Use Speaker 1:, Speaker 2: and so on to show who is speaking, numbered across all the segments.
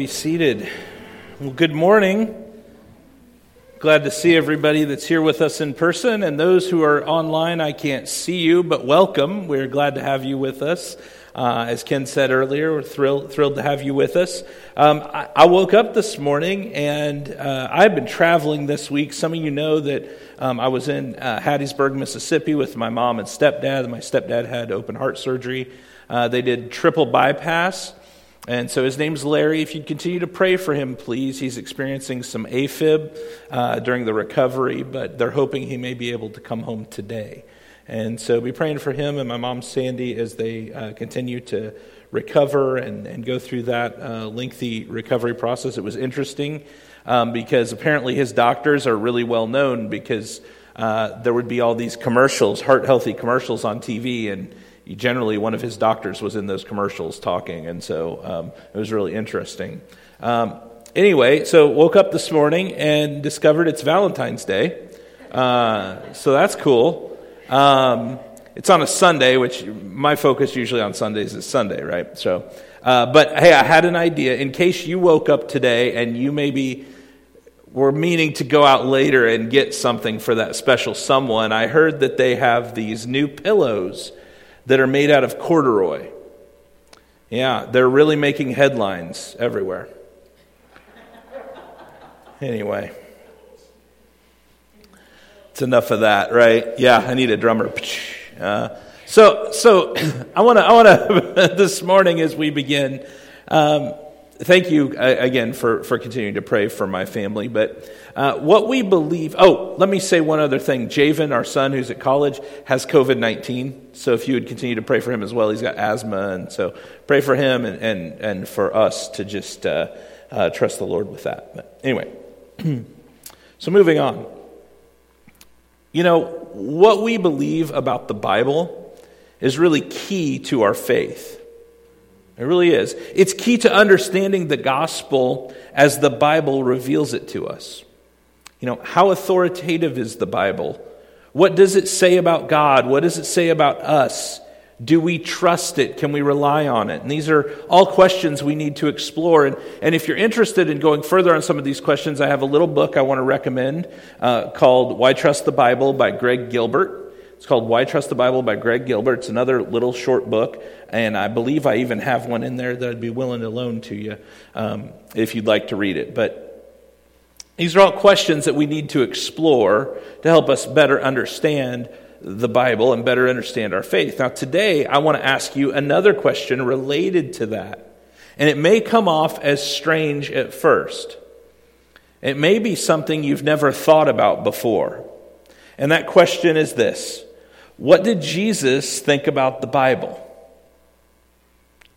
Speaker 1: Be seated. Well, good morning. Glad to see everybody that's here with us in person, and those who are online, I can't see you, but welcome. We're glad to have you with us. Uh, as Ken said earlier, we're thrilled, thrilled to have you with us. Um, I, I, woke up this morning and uh, I've been traveling this week. Some of you know that um, I was in uh, Hattiesburg, Mississippi with my mom and stepdad. My stepdad had open heart surgery. Uh, they did triple bypass. And so his name's Larry. If you'd continue to pray for him, please. He's experiencing some AFib uh, during the recovery, but they're hoping he may be able to come home today. And so be praying for him and my mom, Sandy, as they uh, continue to recover and, and go through that uh, lengthy recovery process. It was interesting um, because apparently his doctors are really well known because uh, there would be all these commercials, heart healthy commercials on TV, and generally one of his doctors was in those commercials talking. And so um, it was really interesting. Um, anyway, so woke up this morning and discovered it's Valentine's Day. Uh, so that's cool. Um, it's on a Sunday, which my focus usually on Sundays is Sunday, right? So, uh, but hey, I had an idea in case you woke up today and you maybe were meaning to go out later and get something for that special someone. I heard that they have these new pillows that are made out of corduroy. Yeah, they're really making headlines everywhere. Anyway. It's enough of that, right? Yeah, I need a drummer. Uh, so, so I want to, I want to this morning as we begin. Um, thank you uh, again for for continuing to pray for my family. But uh, what we believe. Oh, let me say one other thing. Javen, our son, who's at college, has COVID nineteen. So if you would continue to pray for him as well, he's got asthma, and so pray for him and and, and for us to just uh, uh trust the Lord with that. But anyway, so moving on. You know, what we believe about the Bible is really key to our faith. It really is. It's key to understanding the gospel as the Bible reveals it to us. You know, how authoritative is the Bible? What does it say about God? What does it say about us? Do we trust it? Can we rely on it? And these are all questions we need to explore. And, and if you're interested in going further on some of these questions, I have a little book I want to recommend uh, called Why Trust the Bible by Greg Gilbert. It's called Why Trust the Bible by Greg Gilbert. It's another little short book, and I believe I even have one in there that I'd be willing to loan to you um, if you'd like to read it. But these are all questions that we need to explore to help us better understand the Bible and better understand our faith. Now, today, I want to ask you another question related to that. And it may come off as strange at first. It may be something you've never thought about before. And that question is this What did Jesus think about the Bible?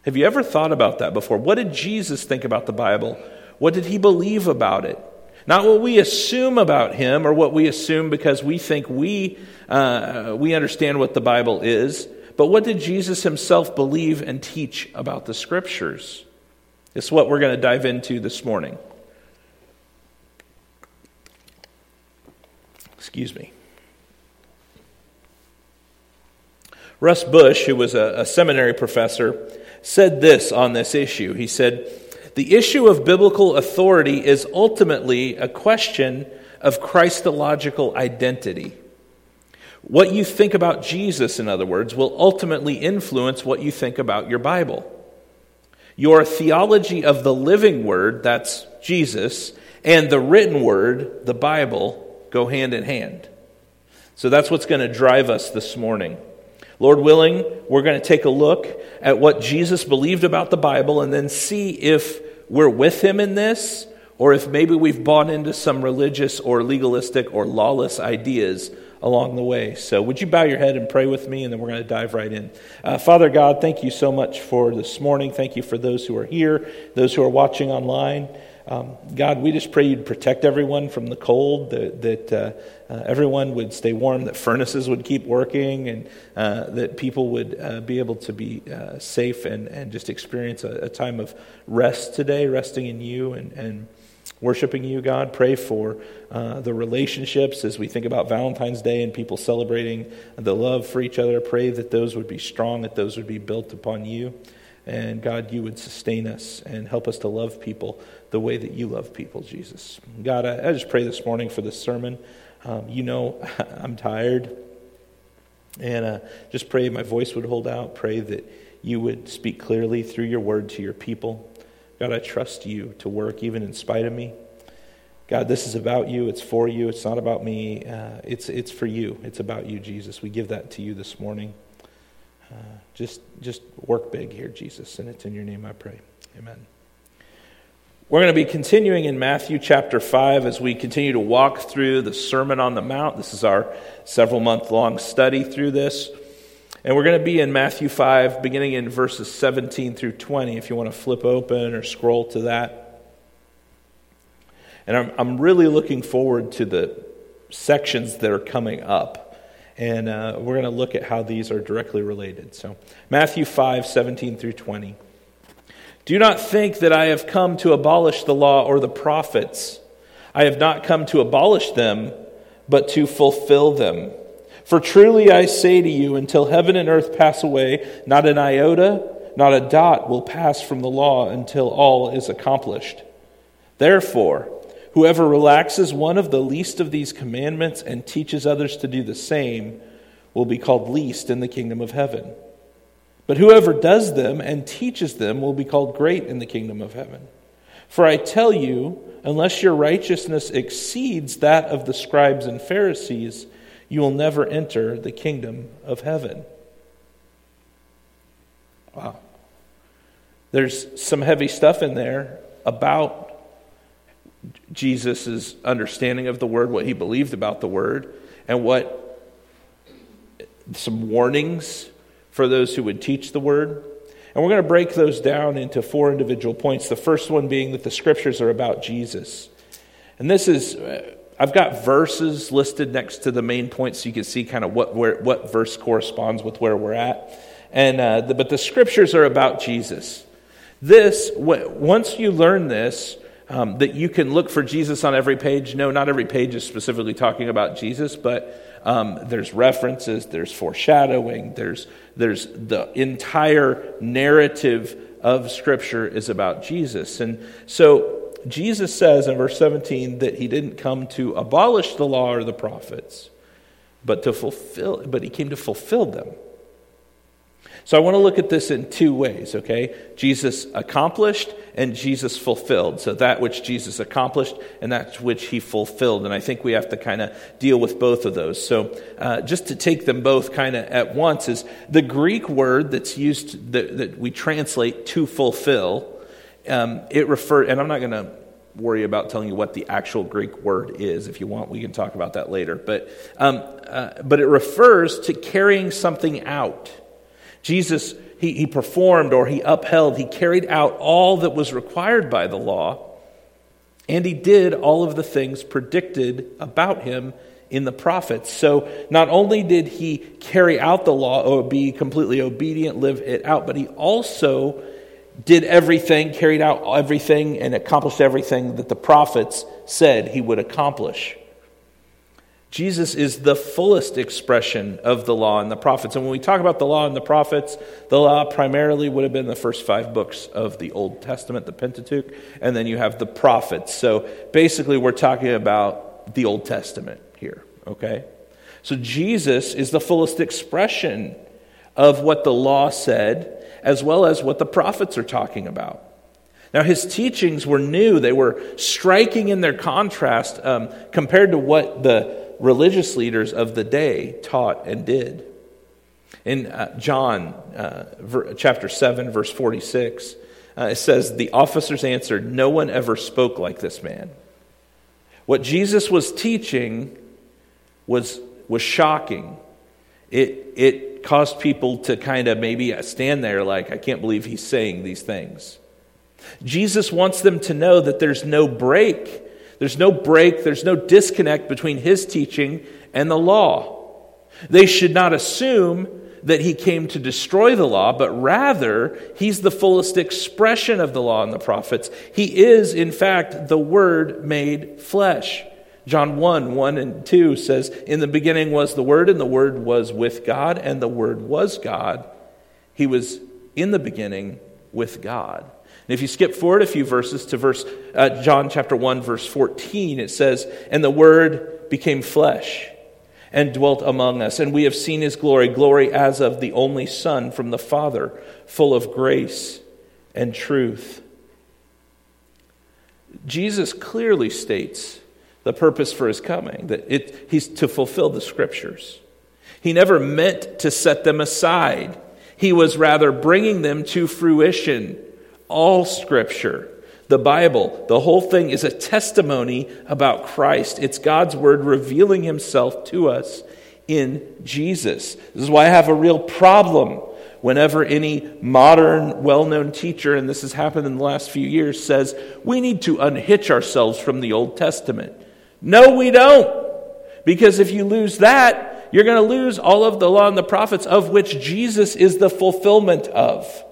Speaker 1: Have you ever thought about that before? What did Jesus think about the Bible? What did he believe about it? Not what we assume about him or what we assume because we think we, uh, we understand what the Bible is, but what did Jesus himself believe and teach about the scriptures? It's what we're going to dive into this morning. Excuse me. Russ Bush, who was a, a seminary professor, said this on this issue. He said, the issue of biblical authority is ultimately a question of Christological identity. What you think about Jesus, in other words, will ultimately influence what you think about your Bible. Your theology of the living word, that's Jesus, and the written word, the Bible, go hand in hand. So that's what's going to drive us this morning. Lord willing, we're going to take a look at what Jesus believed about the Bible and then see if we're with him in this or if maybe we've bought into some religious or legalistic or lawless ideas along the way. So, would you bow your head and pray with me, and then we're going to dive right in. Uh, Father God, thank you so much for this morning. Thank you for those who are here, those who are watching online. Um, God, we just pray you'd protect everyone from the cold, that, that uh, uh, everyone would stay warm, that furnaces would keep working, and uh, that people would uh, be able to be uh, safe and, and just experience a, a, time of rest today, resting in you and, and worshiping you, God. Pray for uh, the relationships as we think about Valentine's Day and people celebrating the love for each other. Pray that those would be strong, that those would be built upon you. And God, you would sustain us and help us to love people the way that you love people, Jesus. God, I, I just pray this morning for this sermon. Um, you know, I'm tired. And uh, just pray my voice would hold out. Pray that you would speak clearly through your word to your people. God, I trust you to work even in spite of me. God, this is about you. It's for you. It's not about me. Uh, it's, it's for you. It's about you, Jesus. We give that to you this morning. Uh, just, just work big here, Jesus. And it's in your name I pray. Amen. We're going to be continuing in Matthew chapter 5 as we continue to walk through the Sermon on the Mount. This is our several month long study through this. And we're going to be in Matthew 5, beginning in verses 17 through 20, if you want to flip open or scroll to that. And I'm, I'm really looking forward to the sections that are coming up. And uh, we're going to look at how these are directly related. So, Matthew 5, 17 through 20. Do not think that I have come to abolish the law or the prophets. I have not come to abolish them, but to fulfill them. For truly I say to you, until heaven and earth pass away, not an iota, not a dot will pass from the law until all is accomplished. Therefore, whoever relaxes one of the least of these commandments and teaches others to do the same will be called least in the kingdom of heaven. But whoever does them and teaches them will be called great in the kingdom of heaven. For I tell you, unless your righteousness exceeds that of the scribes and Pharisees, you will never enter the kingdom of heaven. Wow. There's some heavy stuff in there about Jesus' understanding of the word, what he believed about the word, and what some warnings for those who would teach the word. And we're going to break those down into four individual points. The first one being that the scriptures are about Jesus. And this is uh, I've got verses listed next to the main points so you can see kind of what, where, what verse corresponds with where we're at. And, uh, the, but the scriptures are about Jesus. This, once you learn this, um, that you can look for Jesus on every page. No, not every page is specifically talking about Jesus, but um, there's references, there's foreshadowing, there's, there's the entire narrative of Scripture is about Jesus. And so Jesus says in verse 17 that he didn't come to abolish the law or the prophets, but to fulfill, but he came to fulfill them. So I want to look at this in two ways, okay? Jesus accomplished and Jesus fulfilled. So that which Jesus accomplished and that which he fulfilled. And I think we have to kind of deal with both of those. So uh, just to take them both kind of at once is the Greek word that's used, that, that we translate to fulfill um, it refer, and I'm not going to worry about telling you what the actual Greek word is. If you want, we can talk about that later. But, um, uh, but it refers to carrying something out. Jesus, he, he performed or he upheld, he carried out all that was required by the law, and he did all of the things predicted about him in the prophets. So not only did he carry out the law or be completely obedient, live it out, but he also did everything, carried out everything, and accomplished everything that the prophets said he would accomplish. Jesus is the fullest expression of the law and the prophets. And when we talk about the law and the prophets, the law primarily would have been the first five books of the Old Testament, the Pentateuch, and then you have the prophets. So basically, we're talking about the Old Testament here, okay? So Jesus is the fullest expression of what the law said as well as what the prophets are talking about. Now, his teachings were new, they were striking in their contrast um, compared to what the religious leaders of the day taught and did. In uh, John uh, ver- chapter 7, verse 46, uh, it says, The officers answered, No one ever spoke like this man. What Jesus was teaching was, was shocking. It, it caused people to kind of maybe stand there like, I can't believe he's saying these things. Jesus wants them to know that there's no break. There's no break, there's no disconnect between his teaching and the law. They should not assume that he came to destroy the law, but rather he's the fullest expression of the law and the prophets. He is, in fact, the Word made flesh. John 1 1 and 2 says, In the beginning was the Word, and the Word was with God, and the Word was God. He was in the beginning with God. And if you skip forward a few verses to verse uh, John chapter 1 verse 14 it says and the word became flesh and dwelt among us and we have seen his glory glory as of the only son from the father full of grace and truth. Jesus clearly states the purpose for his coming that it, he's to fulfill the scriptures. He never meant to set them aside. He was rather bringing them to fruition all scripture, the Bible, the whole thing is a testimony about Christ. It's God's word revealing himself to us in Jesus. This is why I have a real problem whenever any modern, well known teacher, and this has happened in the last few years, says we need to unhitch ourselves from the Old Testament. No, we don't. Because if you lose that, you're going to lose all of the law and the prophets, of which Jesus is the fulfillment of.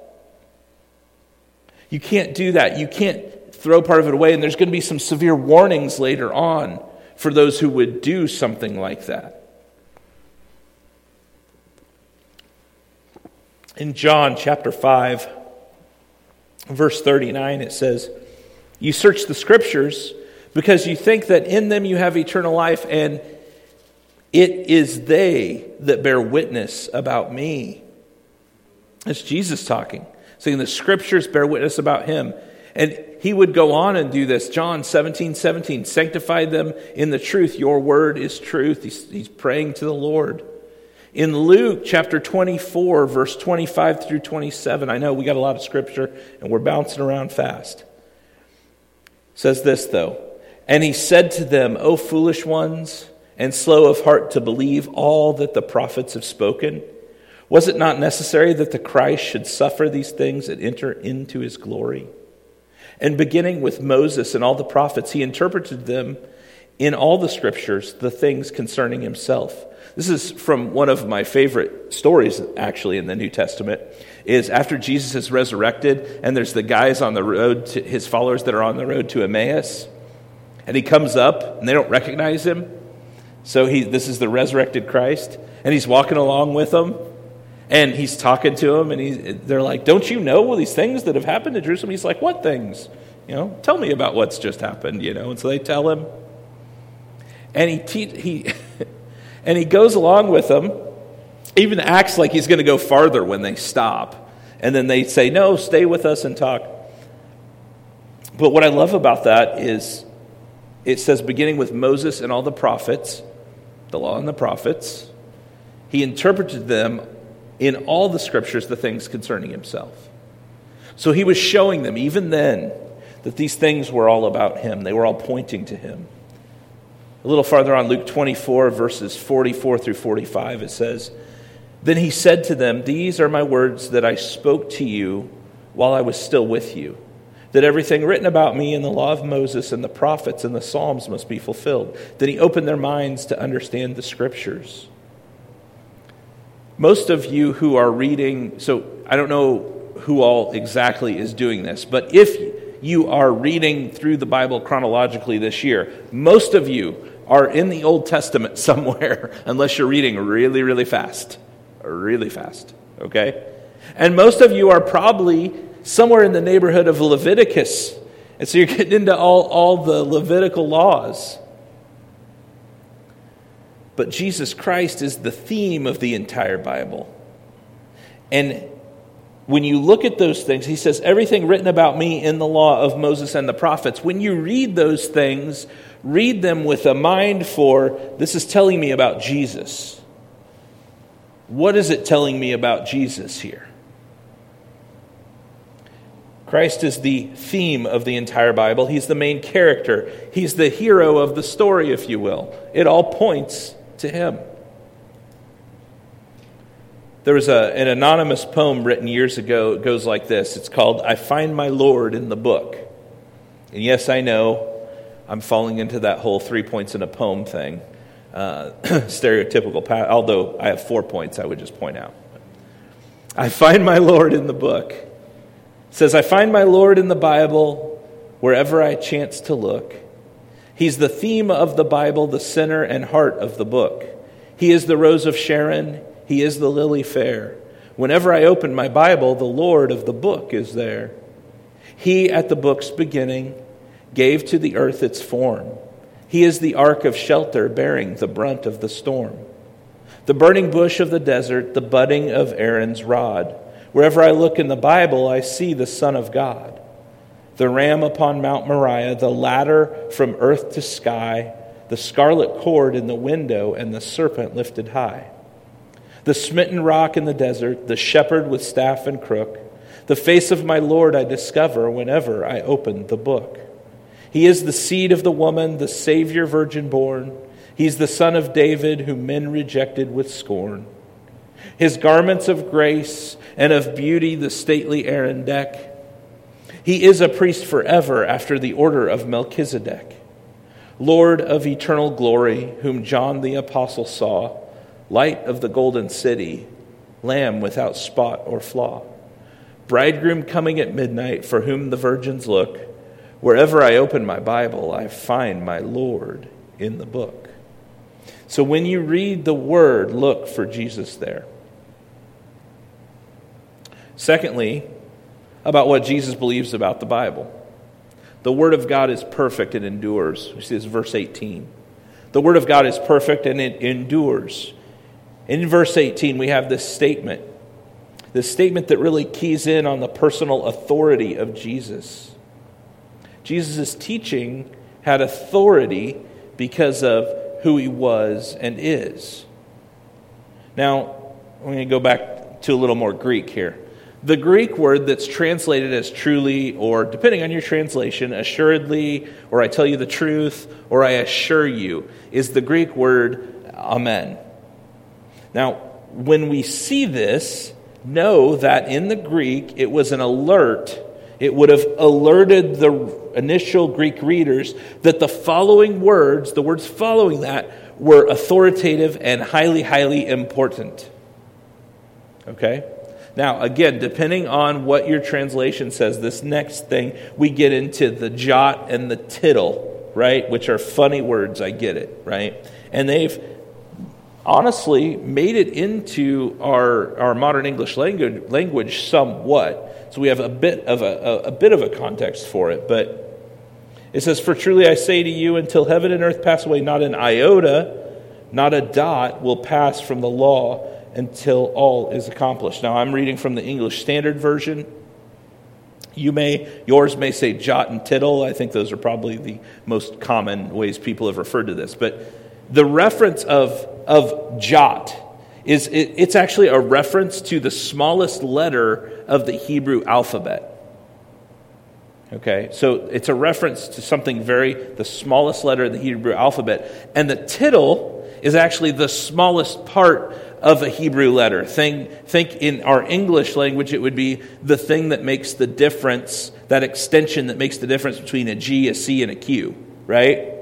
Speaker 1: You can't do that. You can't throw part of it away. And there's going to be some severe warnings later on for those who would do something like that. In John chapter 5, verse 39, it says, You search the scriptures because you think that in them you have eternal life, and it is they that bear witness about me. It's Jesus talking saying the scriptures bear witness about him. And he would go on and do this. John 17, 17, sanctify them in the truth. Your word is truth. He's, he's praying to the Lord. In Luke chapter 24, verse 25 through 27, I know we got a lot of scripture and we're bouncing around fast. Says this though, and he said to them, O foolish ones, and slow of heart to believe all that the prophets have spoken. Was it not necessary that the Christ should suffer these things and enter into his glory? And beginning with Moses and all the prophets, he interpreted them in all the scriptures, the things concerning himself. This is from one of my favorite stories, actually, in the New Testament. Is after Jesus is resurrected, and there's the guys on the road, to, his followers that are on the road to Emmaus, and he comes up, and they don't recognize him. So he, this is the resurrected Christ, and he's walking along with them. And he's talking to them, and he, they're like, Don't you know all these things that have happened to Jerusalem? He's like, What things? You know, tell me about what's just happened, you know. And so they tell him. And he, te- he, and he goes along with them, even acts like he's going to go farther when they stop. And then they say, No, stay with us and talk. But what I love about that is it says, beginning with Moses and all the prophets, the law and the prophets, he interpreted them in all the scriptures the things concerning himself. So he was showing them, even then, that these things were all about him. They were all pointing to him. A little farther on, Luke 24, verses 44 through 45, it says, Then he said to them, These are my words that I spoke to you while I was still with you, that everything written about me in the law of Moses and the prophets and the Psalms must be fulfilled. Then he opened their minds to understand the scriptures. Most of you who are reading, so I don't know who all exactly is doing this, but if you are reading through the Bible chronologically this year, most of you are in the Old Testament somewhere, unless you're reading really, really fast. Really fast, okay? And most of you are probably somewhere in the neighborhood of Leviticus. And so you're getting into all, all the Levitical laws. But Jesus Christ is the theme of the entire Bible. And when you look at those things, he says, everything written about me in the law of Moses and the prophets. When you read those things, read them with a mind for this is telling me about Jesus. What is it telling me about Jesus here? Christ is the theme of the entire Bible. He's the main character. He's the hero of the story, if you will. It all points to him. There was a, an anonymous poem written years ago. It goes like this It's called I Find My Lord in the Book. And yes, I know I'm falling into that whole three points in a poem thing. Uh, stereotypical, although I have four points, I would just point out. I find my Lord in the book. It says, I find my Lord in the Bible wherever I chance to look. He's the theme of the Bible, the center and heart of the book. He is the rose of Sharon. He is the lily fair. Whenever I open my Bible, the Lord of the book is there. He, at the book's beginning, gave to the earth its form. He is the ark of shelter bearing the brunt of the storm. The burning bush of the desert, the budding of Aaron's rod. Wherever I look in the Bible, I see the Son of God. The ram upon Mount Moriah, the ladder from earth to sky, the scarlet cord in the window, and the serpent lifted high. The smitten rock in the desert, the shepherd with staff and crook. The face of my Lord I discover whenever I open the book. He is the seed of the woman, the Savior virgin born. He's the son of David, whom men rejected with scorn. His garments of grace and of beauty, the stately Aaron deck. He is a priest forever after the order of Melchizedek. Lord of eternal glory, whom John the Apostle saw, light of the golden city, lamb without spot or flaw. Bridegroom coming at midnight, for whom the virgins look. Wherever I open my Bible, I find my Lord in the book. So when you read the word, look for Jesus there. Secondly, about what Jesus believes about the Bible. The Word of God is perfect and endures. We see this verse 18. The Word of God is perfect and it endures. In verse 18, we have this statement, this statement that really keys in on the personal authority of Jesus. Jesus' teaching had authority because of who he was and is. Now, I'm going to go back to a little more Greek here. The Greek word that's translated as truly, or depending on your translation, assuredly, or I tell you the truth, or I assure you, is the Greek word amen. Now, when we see this, know that in the Greek it was an alert. It would have alerted the initial Greek readers that the following words, the words following that, were authoritative and highly, highly important. Okay? Now, again, depending on what your translation says, this next thing, we get into the jot and the tittle, right? Which are funny words, I get it, right? And they've honestly made it into our, our modern English language, language somewhat. So we have a bit of a, a, a bit of a context for it, but it says, For truly I say to you, until heaven and earth pass away, not an iota, not a dot will pass from the law until all is accomplished. Now, I'm reading from the English Standard Version. You may, yours may say jot and tittle. I think those are probably the most common ways people have referred to this. But the reference of, of jot is it, it's actually a reference to the smallest letter of the Hebrew alphabet. Okay, so it's a reference to something very, the smallest letter of the Hebrew alphabet. And the tittle is actually the smallest part of a Hebrew letter. Think, think in our English language, it would be the thing that makes the difference, that extension that makes the difference between a G, a C, and a Q, right?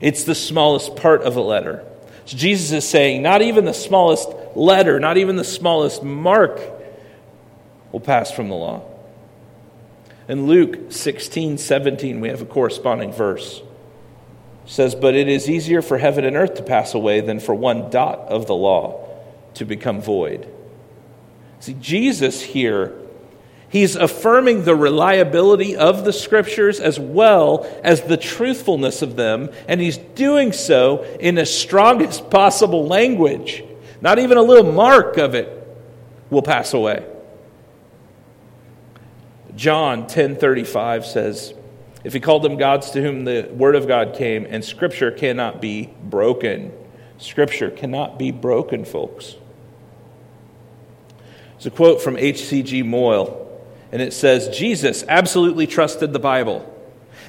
Speaker 1: It's the smallest part of a letter. So Jesus is saying, not even the smallest letter, not even the smallest mark will pass from the law. In Luke 16, 17, we have a corresponding verse says, But it is easier for heaven and earth to pass away than for one dot of the law to become void. See, Jesus here, he's affirming the reliability of the scriptures as well as the truthfulness of them, and he's doing so in the strongest possible language. Not even a little mark of it will pass away. John 10:35 says, if he called them gods to whom the word of God came, and scripture cannot be broken. Scripture cannot be broken, folks. It's a quote from H.C.G. Moule, and it says Jesus absolutely trusted the Bible.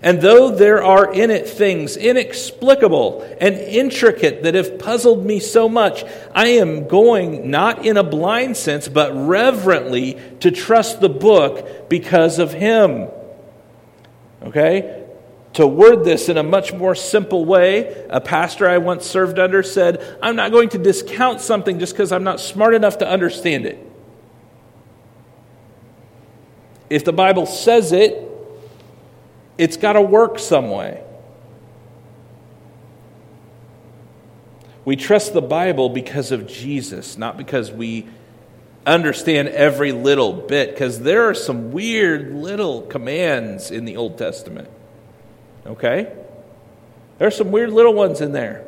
Speaker 1: And though there are in it things inexplicable and intricate that have puzzled me so much, I am going not in a blind sense, but reverently to trust the book because of him. Okay? To word this in a much more simple way, a pastor I once served under said, I'm not going to discount something just because I'm not smart enough to understand it. If the Bible says it, it's got to work some way. We trust the Bible because of Jesus, not because we understand every little bit because there are some weird little commands in the Old Testament. Okay? There are some weird little ones in there.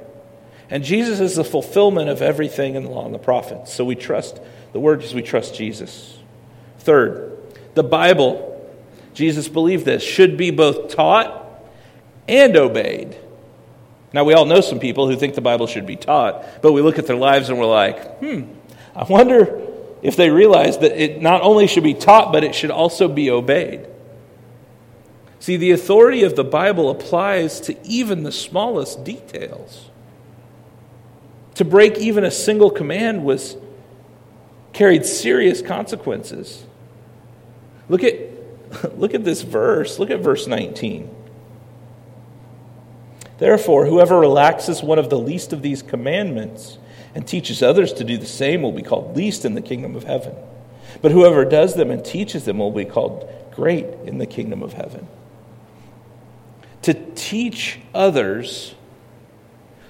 Speaker 1: And Jesus is the fulfillment of everything in the law and the prophets. So we trust the word because we trust Jesus. Third, the Bible, Jesus believed this, should be both taught and obeyed. Now, we all know some people who think the Bible should be taught, but we look at their lives and we're like, hmm, I wonder if they realize that it not only should be taught, but it should also be obeyed. See, the authority of the Bible applies to even the smallest details. To break even a single command was carried serious consequences. Look at, look at this verse. Look at verse 19. Therefore, whoever relaxes one of the least of these commandments and teaches others to do the same will be called least in the kingdom of heaven. But whoever does them and teaches them will be called great in the kingdom of heaven. To teach others.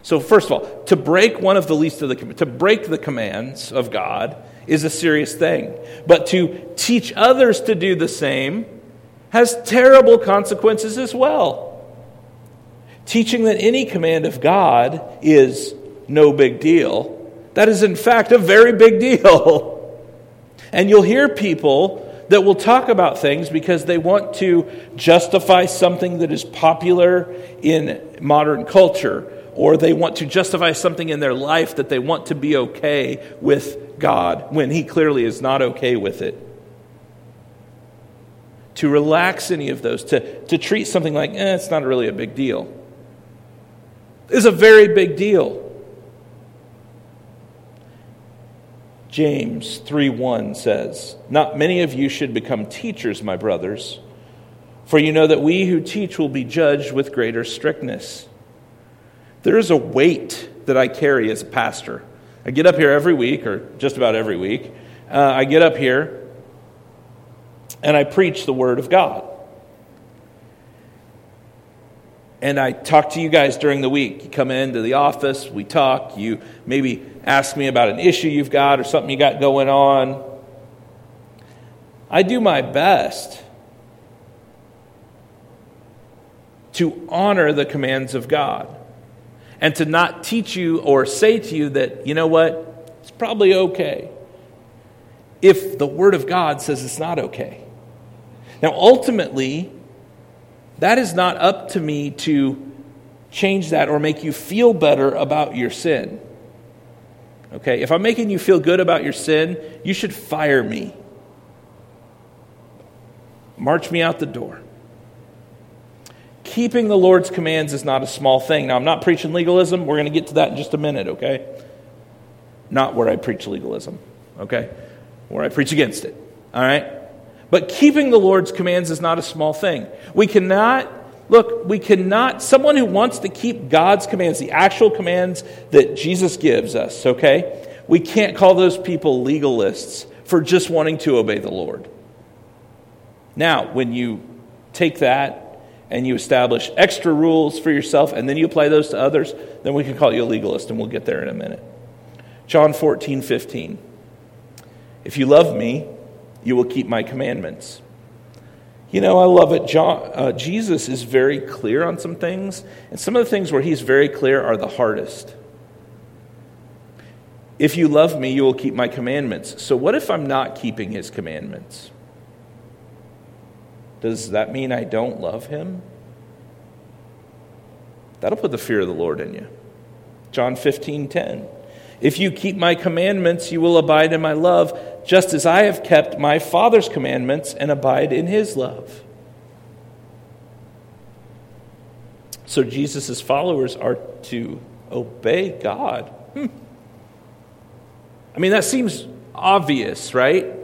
Speaker 1: So, first of all, to break one of the least of the to break the commands of God is a serious thing. But to teach others to do the same has terrible consequences as well. Teaching that any command of God is no big deal. That is, in fact, a very big deal. And you'll hear people that will talk about things because they want to justify something that is popular in modern culture, or they want to justify something in their life that they want to be okay with God when He clearly is not okay with it. To relax any of those, to, to treat something like, eh, it's not really a big deal, is a very big deal. James 3:1 says, "Not many of you should become teachers, my brothers, for you know that we who teach will be judged with greater strictness." There is a weight that I carry as a pastor. I get up here every week, or just about every week. Uh, I get up here and I preach the Word of God. And I talk to you guys during the week. You come into the office, we talk, you maybe ask me about an issue you've got or something you got going on. I do my best to honor the commands of God and to not teach you or say to you that, you know what, it's probably okay if the Word of God says it's not okay. Now, ultimately, that is not up to me to change that or make you feel better about your sin. Okay, if I'm making you feel good about your sin, you should fire me. March me out the door. Keeping the Lord's commands is not a small thing. Now, I'm not preaching legalism. We're going to get to that in just a minute, okay? Not where I preach legalism, okay? Where I preach against it, all right? But keeping the Lord's commands is not a small thing. We cannot Look, we cannot, someone who wants to keep God's commands, the actual commands that Jesus gives us, okay, we can't call those people legalists for just wanting to obey the Lord. Now, when you take that and you establish extra rules for yourself and then you apply those to others, then we can call you a legalist, and we'll get there in a minute. John 14, 15. If you love me, you will keep my commandments. You know, I love it. John, uh, Jesus is very clear on some things, and some of the things where he's very clear are the hardest. If you love me, you will keep my commandments. So, what if I'm not keeping his commandments? Does that mean I don't love him? That'll put the fear of the Lord in you. John 15, 10. If you keep my commandments, you will abide in my love, just as I have kept my Father's commandments and abide in his love. So Jesus' followers are to obey God. Hmm. I mean, that seems obvious, right?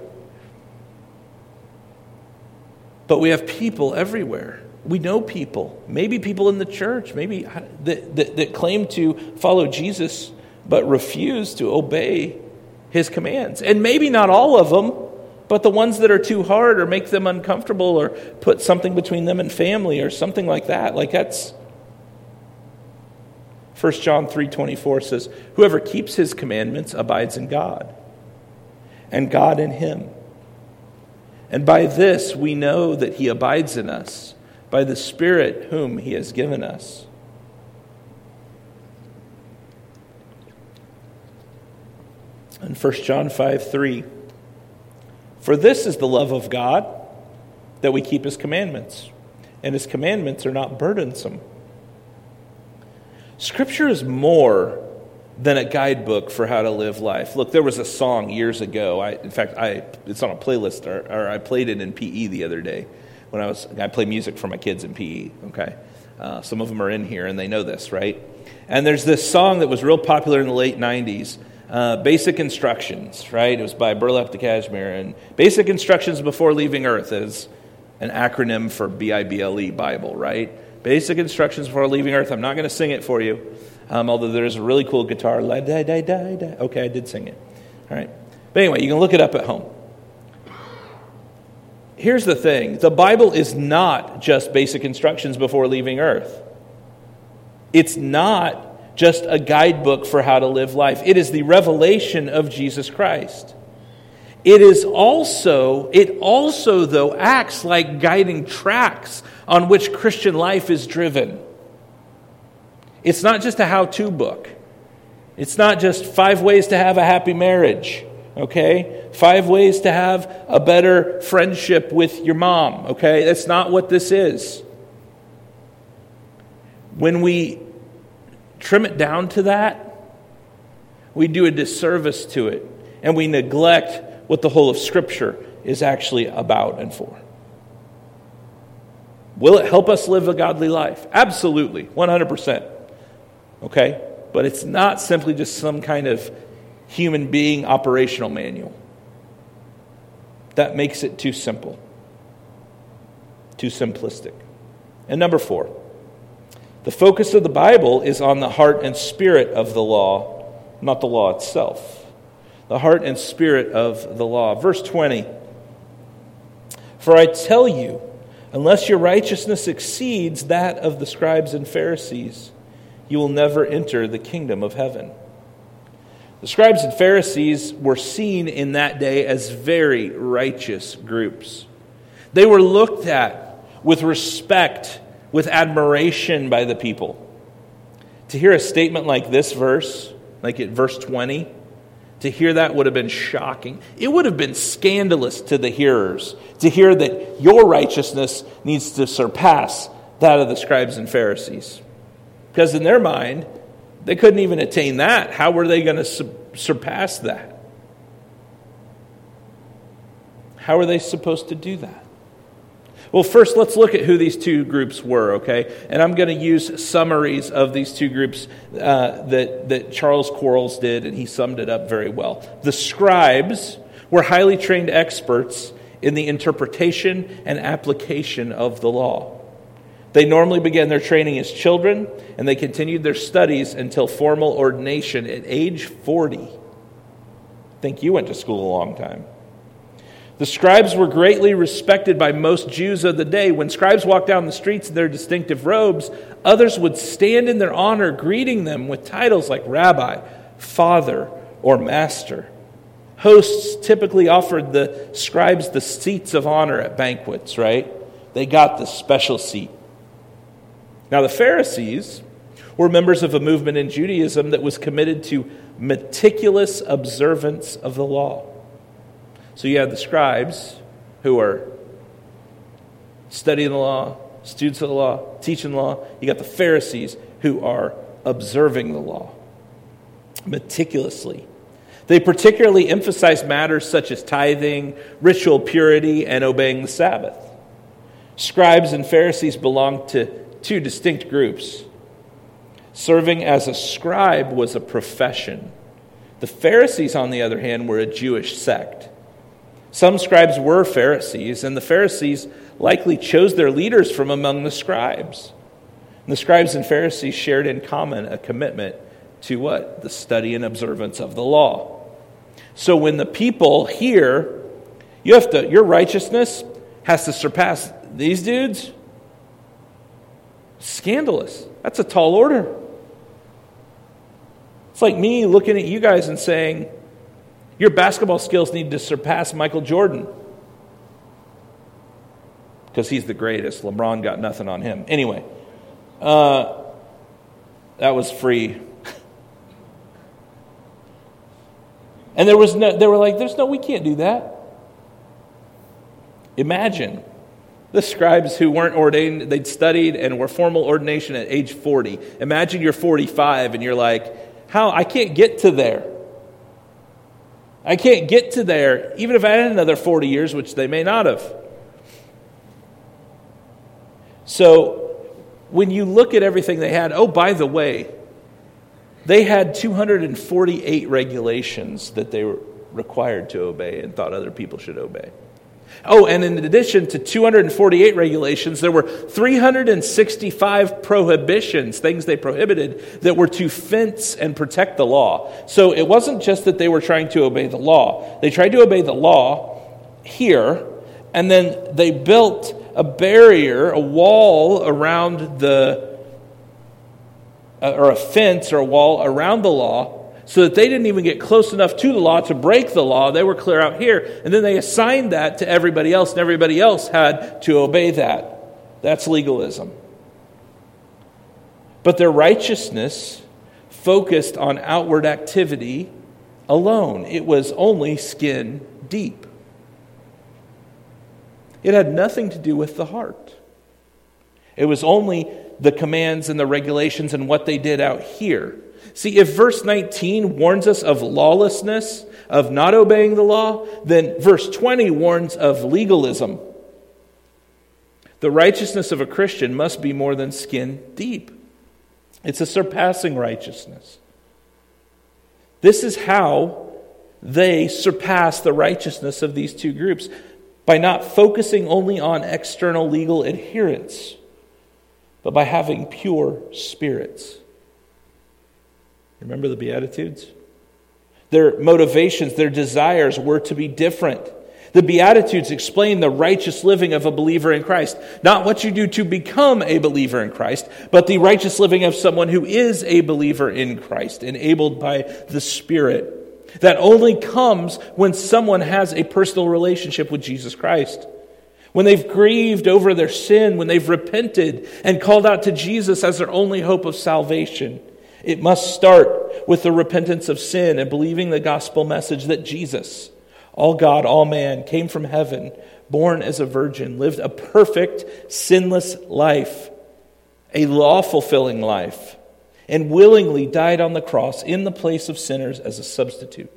Speaker 1: But we have people everywhere. We know people, maybe people in the church, maybe that, that, that claim to follow Jesus but refuse to obey his commands. And maybe not all of them, but the ones that are too hard or make them uncomfortable or put something between them and family or something like that. Like that's 1 John 3:24 says, "Whoever keeps his commandments abides in God, and God in him. And by this we know that he abides in us, by the Spirit whom he has given us. In 1 John 5 3, for this is the love of God, that we keep his commandments, and his commandments are not burdensome. Scripture is more than a guidebook for how to live life. Look, there was a song years ago. I, in fact, I, it's on a playlist, or, or, I played it in PE the other day when I was. I play music for my kids in PE. Okay, uh, some of them are in here and they know this, right? And there's this song that was real popular in the late '90s. Uh, basic instructions, right? It was by Burlap to Cashmere, and basic instructions before leaving Earth is an acronym for B I B L E Bible, right? Basic instructions before leaving Earth. I'm not going to sing it for you. Um, although there's a really cool guitar. La, da, da, da, da. Okay, I did sing it. All right. But anyway, you can look it up at home. Here's the thing the Bible is not just basic instructions before leaving earth, it's not just a guidebook for how to live life, it is the revelation of Jesus Christ. It is also, it also, though, acts like guiding tracks on which Christian life is driven. It's not just a how to book. It's not just five ways to have a happy marriage, okay? Five ways to have a better friendship with your mom, okay? That's not what this is. When we trim it down to that, we do a disservice to it and we neglect what the whole of Scripture is actually about and for. Will it help us live a godly life? Absolutely, 100% okay? But it's not simply just some kind of human being operational manual. That makes it too simple, too simplistic. And number four, the focus of the Bible is on the heart and spirit of the law, not the law itself. The heart and spirit of the law. Verse 20 For I tell you, unless your righteousness exceeds that of the scribes and Pharisees, you will never enter the kingdom of heaven. The scribes and Pharisees were seen in that day as very righteous groups. They were looked at with respect, with admiration by the people. To hear a statement like this verse, like at verse 20, to hear that would have been shocking. It would have been scandalous to the hearers to hear that your righteousness needs to surpass that of the scribes and Pharisees. Because in their mind, they couldn't even attain that. How were they going to su- surpass that? How are they supposed to do that? Well, first, let's look at who these two groups were, okay? And I'm going to use summaries of these two groups uh, that, that Charles Quarles did, and he summed it up very well. The scribes were highly trained experts in the interpretation and application of the law. They normally began their training as children, and they continued their studies until formal ordination at age 40. I think you went to school a long time. The scribes were greatly respected by most Jews of the day. When scribes walked down the streets in their distinctive robes, others would stand in their honor, greeting them with titles like rabbi, father, or master. Hosts typically offered the scribes the seats of honor at banquets, right? They got the special seat. Now, the Pharisees were members of a movement in Judaism that was committed to meticulous observance of the law. So you have the scribes who are studying the law, students of the law, teaching the law. You got the Pharisees who are observing the law meticulously. They particularly emphasize matters such as tithing, ritual purity, and obeying the Sabbath. Scribes and Pharisees belonged to two distinct groups. Serving as a scribe was a profession. The Pharisees, on the other hand, were a Jewish sect. Some scribes were Pharisees, and the Pharisees likely chose their leaders from among the scribes. And the scribes and Pharisees shared in common a commitment to what? The study and observance of the law. So when the people hear, you have to, your righteousness has to surpass these dudes, Scandalous. That's a tall order. It's like me looking at you guys and saying, Your basketball skills need to surpass Michael Jordan because he's the greatest. LeBron got nothing on him. Anyway, uh, that was free. and there was no, they were like, there's no, we can't do that. Imagine the scribes who weren't ordained, they'd studied and were formal ordination at age 40. Imagine you're 45 and you're like, how? I can't get to there. I can't get to there, even if I had another 40 years, which they may not have. So when you look at everything they had, oh, by the way, they had 248 regulations that they were required to obey and thought other people should obey. Oh, and in addition to 248 regulations, there were 365 prohibitions, things they prohibited, that were to fence and protect the law. So it wasn't just that they were trying to obey the law, they tried to obey the law here, and then they built a barrier, a wall around the, uh, or a fence or a wall around the law, so that they didn't even get close enough to the law to break the law. They were clear out here. And then they assigned that to everybody else, and everybody else had to obey that. That's legalism. But their righteousness focused on outward activity alone, it was only skin deep. It had nothing to do with the heart. It was only the commands and the regulations and what they did out here. See, if verse 19 warns us of lawlessness, of not obeying the law, then verse 20 warns of legalism. The righteousness of a Christian must be more than skin deep, it's a surpassing righteousness. This is how they surpass the righteousness of these two groups by not focusing only on external legal adherence, but by having pure spirits. Remember the Beatitudes? Their motivations, their desires were to be different. The Beatitudes explain the righteous living of a believer in Christ. Not what you do to become a believer in Christ, but the righteous living of someone who is a believer in Christ, enabled by the Spirit that only comes when someone has a personal relationship with Jesus Christ. When they've grieved over their sin, when they've repented and called out to Jesus as their only hope of salvation. It must start with the repentance of sin and believing the gospel message that Jesus, all God, all man, came from heaven, born as a virgin, lived a perfect, sinless life, a law fulfilling life and willingly died on the cross in the place of sinners as a substitute.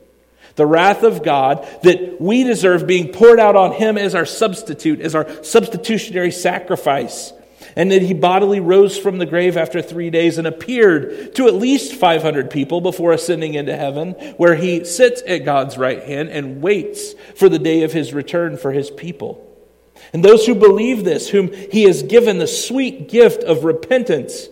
Speaker 1: The wrath of God that we deserve being poured out on him as our substitute, as our substitutionary sacrifice. And that he bodily rose from the grave after three days and appeared to at least 500 people before ascending into heaven, where he sits at God's right hand and waits for the day of his return for his people. And those who believe this, whom he has given the sweet gift of repentance,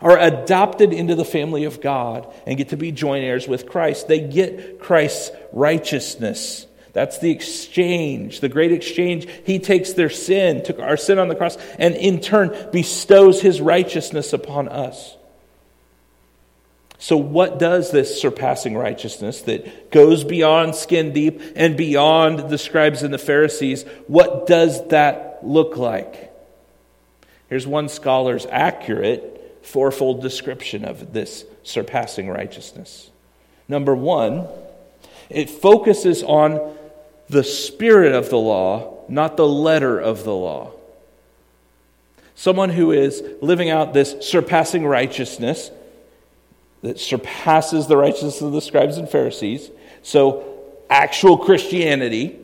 Speaker 1: are adopted into the family of God and get to be joint heirs with Christ. They get Christ's righteousness. That's the exchange, the great exchange. He takes their sin, took our sin on the cross, and in turn bestows his righteousness upon us. So, what does this surpassing righteousness that goes beyond skin deep and beyond the scribes and the Pharisees, what does that look like? Here's one scholar's accurate fourfold description of this surpassing righteousness. Number one, it focuses on the spirit of the law, not the letter of the law. Someone who is living out this surpassing righteousness that surpasses the righteousness of the scribes and Pharisees. So, actual Christianity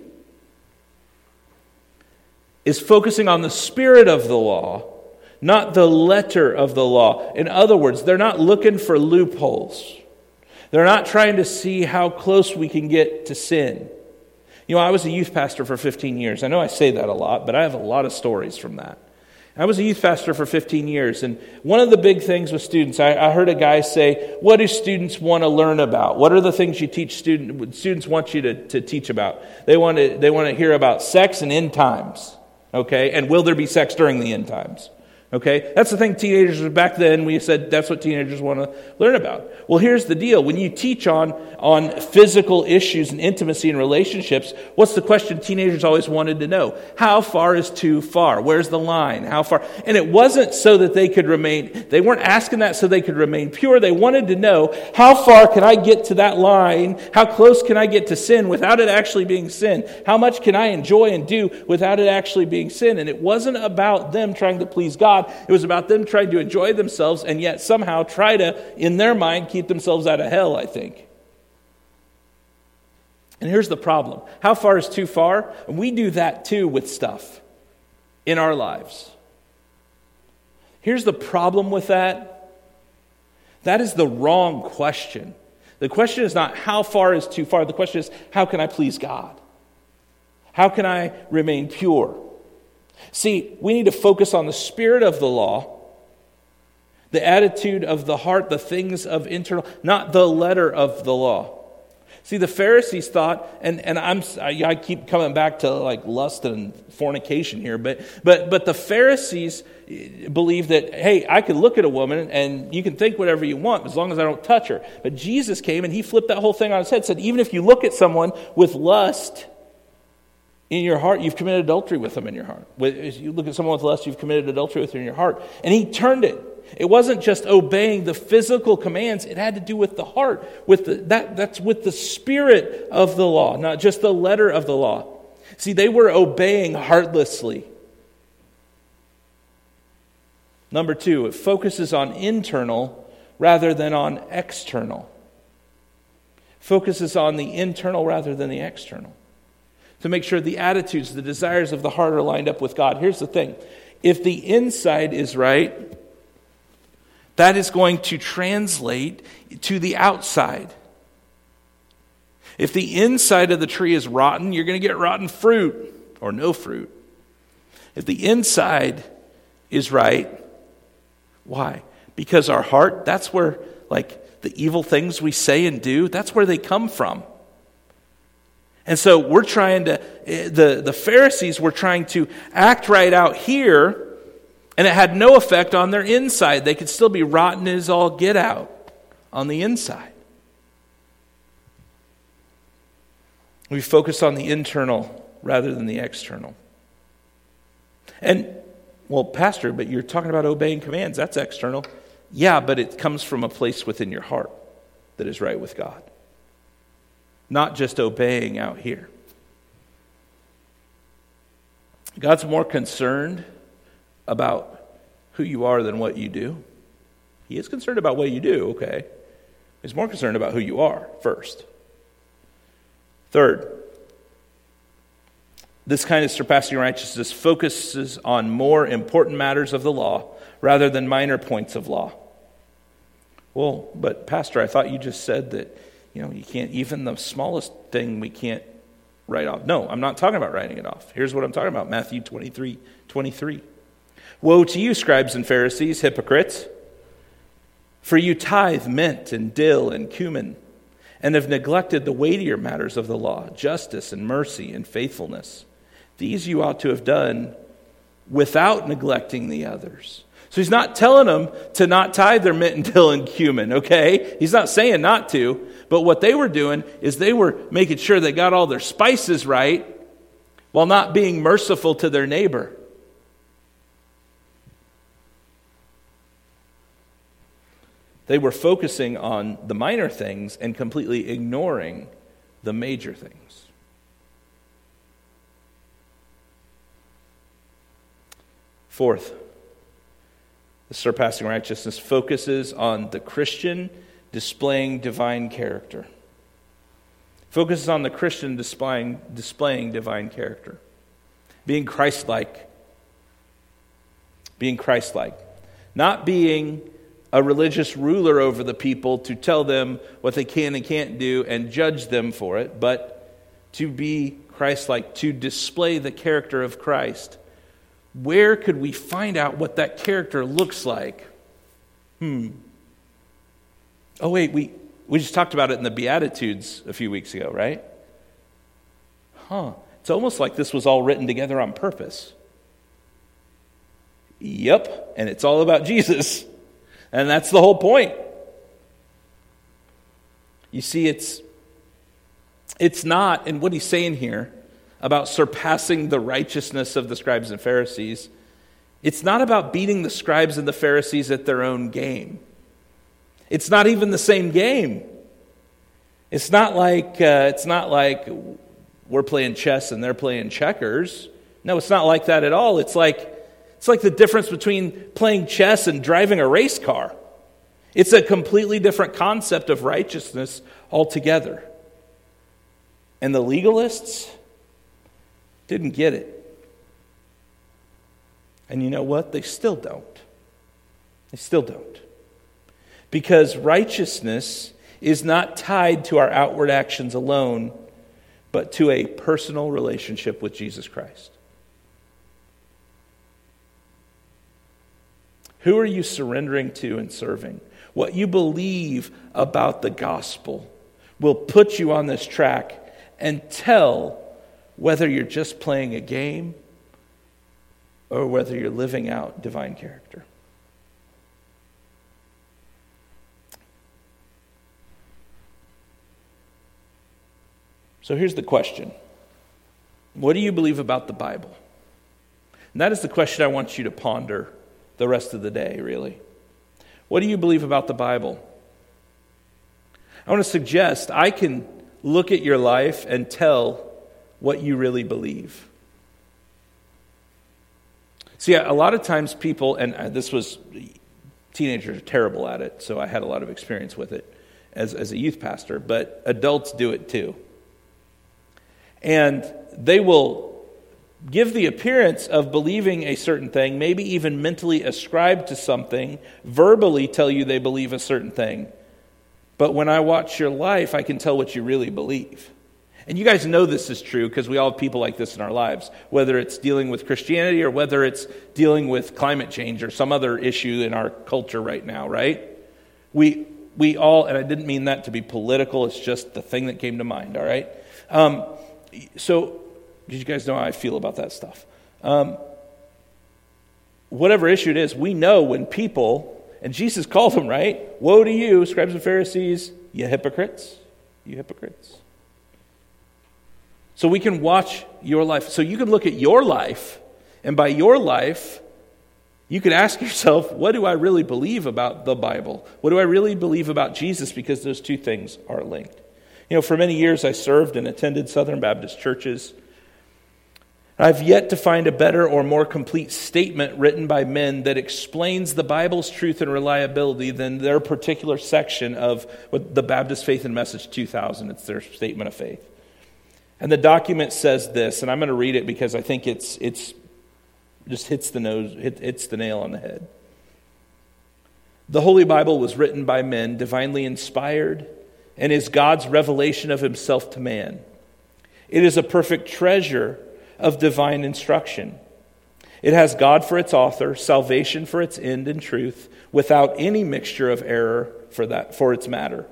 Speaker 1: is focusing on the spirit of the law not the letter of the law. In other words, they're not looking for loopholes. They're not trying to see how close we can get to sin. You know, I was a youth pastor for 15 years. I know I say that a lot, but I have a lot of stories from that. I was a youth pastor for 15 years, and one of the big things with students, I, I heard a guy say, What do students want to learn about? What are the things you teach students, students want you to, to teach about? They want to, they want to hear about sex and end times, okay? And will there be sex during the end times? Okay? That's the thing teenagers back then we said that's what teenagers want to learn about. Well, here's the deal. When you teach on on physical issues and intimacy and relationships, what's the question teenagers always wanted to know? How far is too far? Where's the line? How far? And it wasn't so that they could remain they weren't asking that so they could remain pure. They wanted to know how far can I get to that line? How close can I get to sin without it actually being sin? How much can I enjoy and do without it actually being sin? And it wasn't about them trying to please God It was about them trying to enjoy themselves and yet somehow try to, in their mind, keep themselves out of hell, I think. And here's the problem how far is too far? And we do that too with stuff in our lives. Here's the problem with that that is the wrong question. The question is not how far is too far. The question is how can I please God? How can I remain pure? See, we need to focus on the spirit of the law, the attitude of the heart, the things of internal, not the letter of the law. See, the Pharisees thought, and, and I'm, I keep coming back to like lust and fornication here, but, but, but the Pharisees eh, believed that, hey, I can look at a woman and you can think whatever you want as long as I don't touch her. But Jesus came and he flipped that whole thing on his head, said, even if you look at someone with lust, in your heart, you've committed adultery with them in your heart. As you look at someone with lust, you've committed adultery with them in your heart. And he turned it. It wasn't just obeying the physical commands, it had to do with the heart. With the, that, that's with the spirit of the law, not just the letter of the law. See, they were obeying heartlessly. Number two, it focuses on internal rather than on external. Focuses on the internal rather than the external to make sure the attitudes, the desires of the heart are lined up with God. Here's the thing if the inside is right, that is going to translate to the outside. If the inside of the tree is rotten, you're going to get rotten fruit or no fruit. If the inside is right, why? Because our heart, that's where, like, the evil things we say and do, that's where they come from. And so we're trying to, eh, the, the Pharisees were trying to act right out here, and it had no effect on their inside. They could still be rotten as all get out on the inside. We focus on the internal rather than the external. And, well, Pastor, but you're talking about obeying commands. That's external. Yeah, but it comes from a place within your heart that is right with God not just obeying out here. God's more concerned about who you are than what you do. He is concerned about what you do, okay. He's more concerned about who you are first. Third, this kind of surpassing righteousness focuses on more important matters of the law rather than minor points of law. Well, but Pastor, I thought you just said that you know, you can't, even the smallest thing we can't write off. No, I'm not talking about writing it off. Here's what I'm talking about Matthew 23 23. Woe to you, scribes and Pharisees, hypocrites! For you tithe mint and dill and cumin, and have neglected the weightier matters of the law justice and mercy and faithfulness. These you ought to have done without neglecting the others. So he's not telling them to not tithe their mint and dill and cumin, okay? He's not saying not to. But what they were doing is they were making sure they got all their spices right while not being merciful to their neighbor. They were focusing on the minor things and completely ignoring the major things. Fourth, the surpassing righteousness focuses on the Christian displaying divine character. Focuses on the Christian displaying, displaying divine character. Being Christ like. Being Christ like. Not being a religious ruler over the people to tell them what they can and can't do and judge them for it, but to be Christ like, to display the character of Christ where could we find out what that character looks like? Hmm. Oh, wait, we, we just talked about it in the Beatitudes a few weeks ago, right? Huh. It's almost like this was all written together on purpose. Yep, and it's all about Jesus. And that's the whole point. You see, it's, it's not, and what he's saying here about surpassing the righteousness of the scribes and Pharisees, it's not about beating the scribes and the Pharisees at their own game. It's not even the same game. It's not like, uh, it's not like we're playing chess and they're playing checkers. No, it's not like that at all. It's like, it's like the difference between playing chess and driving a race car. It's a completely different concept of righteousness altogether. And the legalists didn't get it. And you know what? They still don't. They still don't. Because righteousness is not tied to our outward actions alone, but to a personal relationship with Jesus Christ. Who are you surrendering to and serving? What you believe about the gospel will put you on this track and tell whether you're just playing a game or whether you're living out divine character. So here's the question What do you believe about the Bible? And that is the question I want you to ponder the rest of the day, really. What do you believe about the Bible? I want to suggest I can look at your life and tell what you really believe. See, a lot of times people, and uh, this was, teenagers are terrible at it, so I had a lot of experience with it as, as a youth pastor, but adults do it too. And they will give the appearance of believing a certain thing, maybe even mentally ascribe to something, verbally tell you they believe a certain thing. But when I watch your life, I can tell what you really believe. And you guys know this is true because we all have people like this in our lives, whether it's dealing with Christianity or whether it's dealing with climate change or some other issue in our culture right now, right? We, we all, and I didn't mean that to be political, it's just the thing that came to mind, all right? Um, so you guys know how I feel about that stuff. Um, whatever issue it is, we know when people, and Jesus called them, right? Woe to you, scribes and Pharisees, you hypocrites, you hypocrites. So we can watch your life. So you can look at your life, and by your life, you can ask yourself, what do I really believe about the Bible? What do I really believe about Jesus? Because those two things are linked. You know, for many years I served and attended Southern Baptist churches. I've yet to find a better or more complete statement written by men that explains the Bible's truth and reliability than their particular section of the Baptist Faith and Message 2000. It's their statement of faith. And the document says this, and I'm going to read it because I think it's, it's just hits the nose, hit, hits the nail on the head. The Holy Bible was written by men, divinely inspired, and is God's revelation of himself to man. It is a perfect treasure of divine instruction. It has God for its author, salvation for its end and truth, without any mixture of error for that for its matter.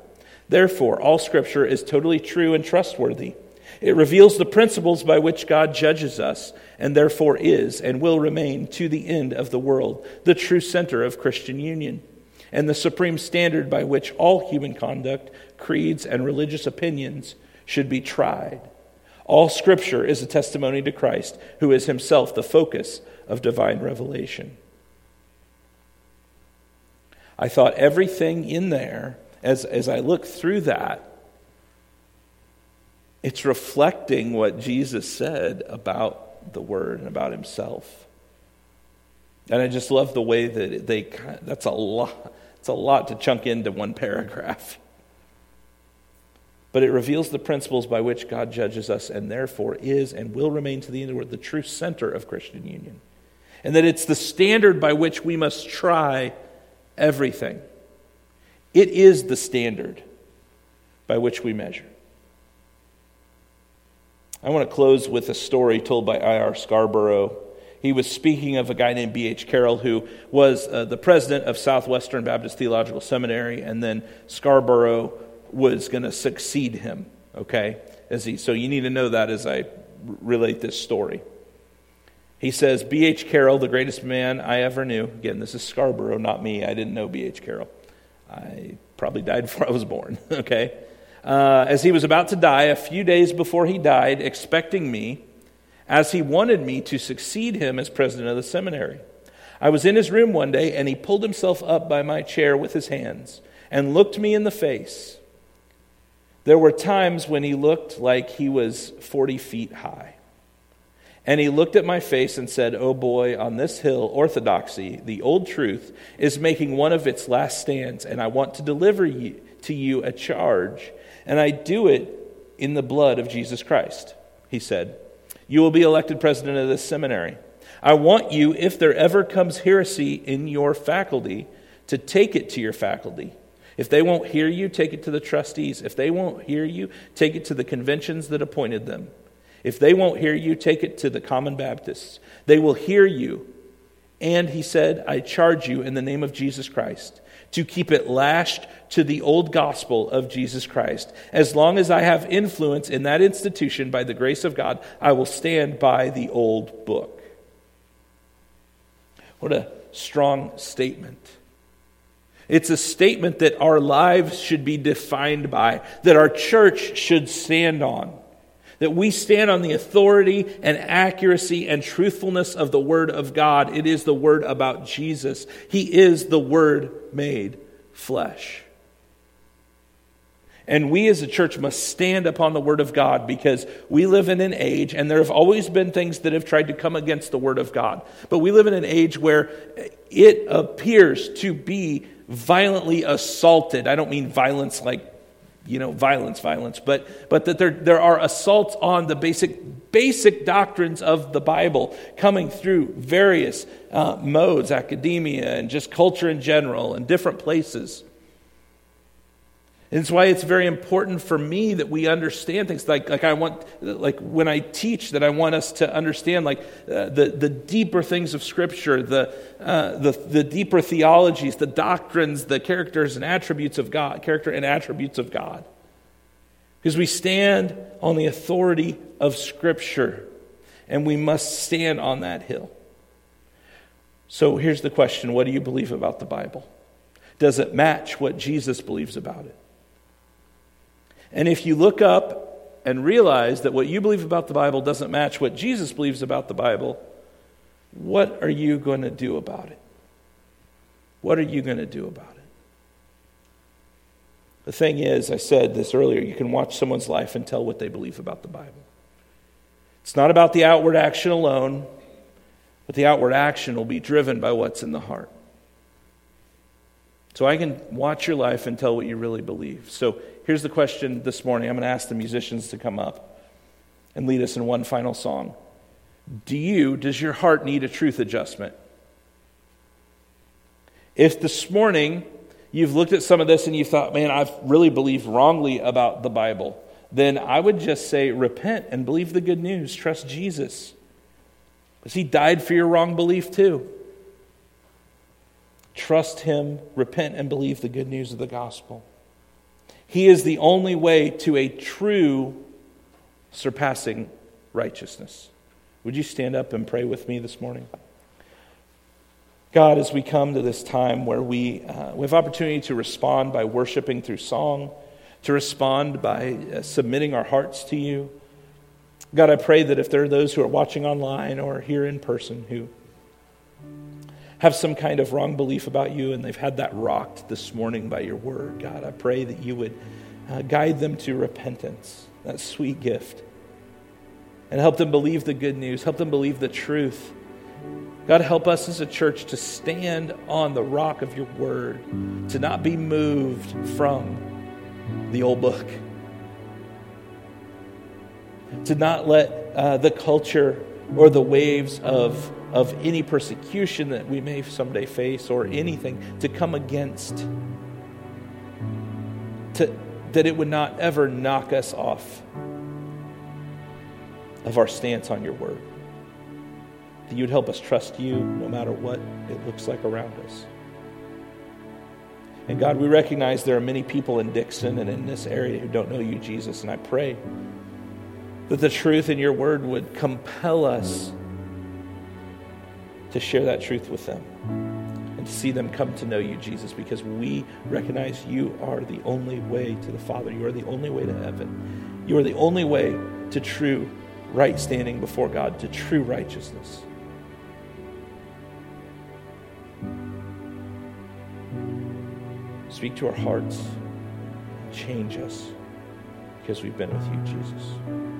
Speaker 1: Therefore, all scripture is totally true and trustworthy. It reveals the principles by which God judges us, and therefore is and will remain to the end of the world the true center of Christian union, and the supreme standard by which all human conduct, creeds, and religious opinions should be tried all scripture is a testimony to Christ, who is himself the focus of divine revelation. I thought everything in there, as, as I look through that, it's reflecting what Jesus said about the Word and about Himself. And I just love the way that they, that's a lot, it's a lot to chunk into one paragraph but it reveals the principles by which God judges us and therefore is and will remain to the end of the world the true center of Christian union. And that it's the standard by which we must try everything. It is the standard by which we measure. I want to close with a story told by I.R. Scarborough. He was speaking of a guy named B.H. Carroll, who was uh, the president of Southwestern Baptist Theological Seminary, and then Scarborough was going to succeed him, okay? As he, so you need to know that as I relate this story. He says, B.H. Carroll, the greatest man I ever knew. Again, this is Scarborough, not me. I didn't know B.H. Carroll. I probably died before I was born, okay? Uh, as he was about to die, a few days before he died, expecting me, as he wanted me to succeed him as president of the seminary. I was in his room one day, and he pulled himself up by my chair with his hands and looked me in the face. There were times when he looked like he was 40 feet high. And he looked at my face and said, Oh boy, on this hill, orthodoxy, the old truth, is making one of its last stands, and I want to deliver you, to you a charge, and I do it in the blood of Jesus Christ. He said, You will be elected president of this seminary. I want you, if there ever comes heresy in your faculty, to take it to your faculty. If they won't hear you, take it to the trustees. If they won't hear you, take it to the conventions that appointed them. If they won't hear you, take it to the common Baptists. They will hear you. And he said, I charge you in the name of Jesus Christ to keep it lashed to the old gospel of Jesus Christ. As long as I have influence in that institution by the grace of God, I will stand by the old book. What a strong statement. It's a statement that our lives should be defined by, that our church should stand on. That we stand on the authority and accuracy and truthfulness of the Word of God. It is the Word about Jesus. He is the Word made flesh. And we as a church must stand upon the Word of God because we live in an age, and there have always been things that have tried to come against the Word of God. But we live in an age where it appears to be violently assaulted. I don't mean violence like, you know, violence, violence, but, but that there, there are assaults on the basic, basic doctrines of the Bible coming through various uh, modes, academia and just culture in general, and different places. And it's why it's very important for me that we understand things like, like I want, like when I teach, that I want us to understand like uh, the, the deeper things of Scripture, the, uh, the, the deeper theologies, the doctrines, the characters and attributes of God, character and attributes of God. Because we stand on the authority of Scripture, and we must stand on that hill. So here's the question What do you believe about the Bible? Does it match what Jesus believes about it? And if you look up and realize that what you believe about the Bible doesn't match what Jesus believes about the Bible, what are you going to do about it? What are you going to do about it? The thing is, I said this earlier, you can watch someone's life and tell what they believe about the Bible. It's not about the outward action alone, but the outward action will be driven by what's in the heart. So I can watch your life and tell what you really believe. So here's the question this morning. I'm going to ask the musicians to come up and lead us in one final song. Do you, does your heart need a truth adjustment? If this morning you've looked at some of this and you thought, man, I've really believed wrongly about the Bible, then I would just say, repent and believe the good news. Trust Jesus. Because he died for your wrong belief too. Trust Him, repent, and believe the good news of the gospel. He is the only way to a true surpassing righteousness. Would you stand up and pray with me this morning? God, as we come to this time where we, uh, we have opportunity to respond by worshiping through song, to respond by uh, submitting our hearts to you. God, I pray that if there are those who are watching online or here in person who have some kind of wrong belief about you and they've had that rocked this morning by your word, God, I pray that you would uh, guide them to repentance, that sweet gift, and help them believe the good news, help them believe the truth. God, help us as a church to stand on the rock of your word, to not be moved from the old book, to not let uh, the culture or the waves of of any persecution that we may someday face or anything to come against, to, that it would not ever knock us off of our stance on your word. That you'd help us trust you no matter what it looks like around us. And God, we recognize there are many people in Dixon and in this area who don't know you, Jesus, and I pray that the truth in your word would compel us to share that truth with them and to see them come to know you, Jesus, because we recognize you are the only way to the Father. You are the only way to heaven. You are the only way to true right standing before God, to true righteousness. Speak to our hearts. Change us because we've been with you, Jesus.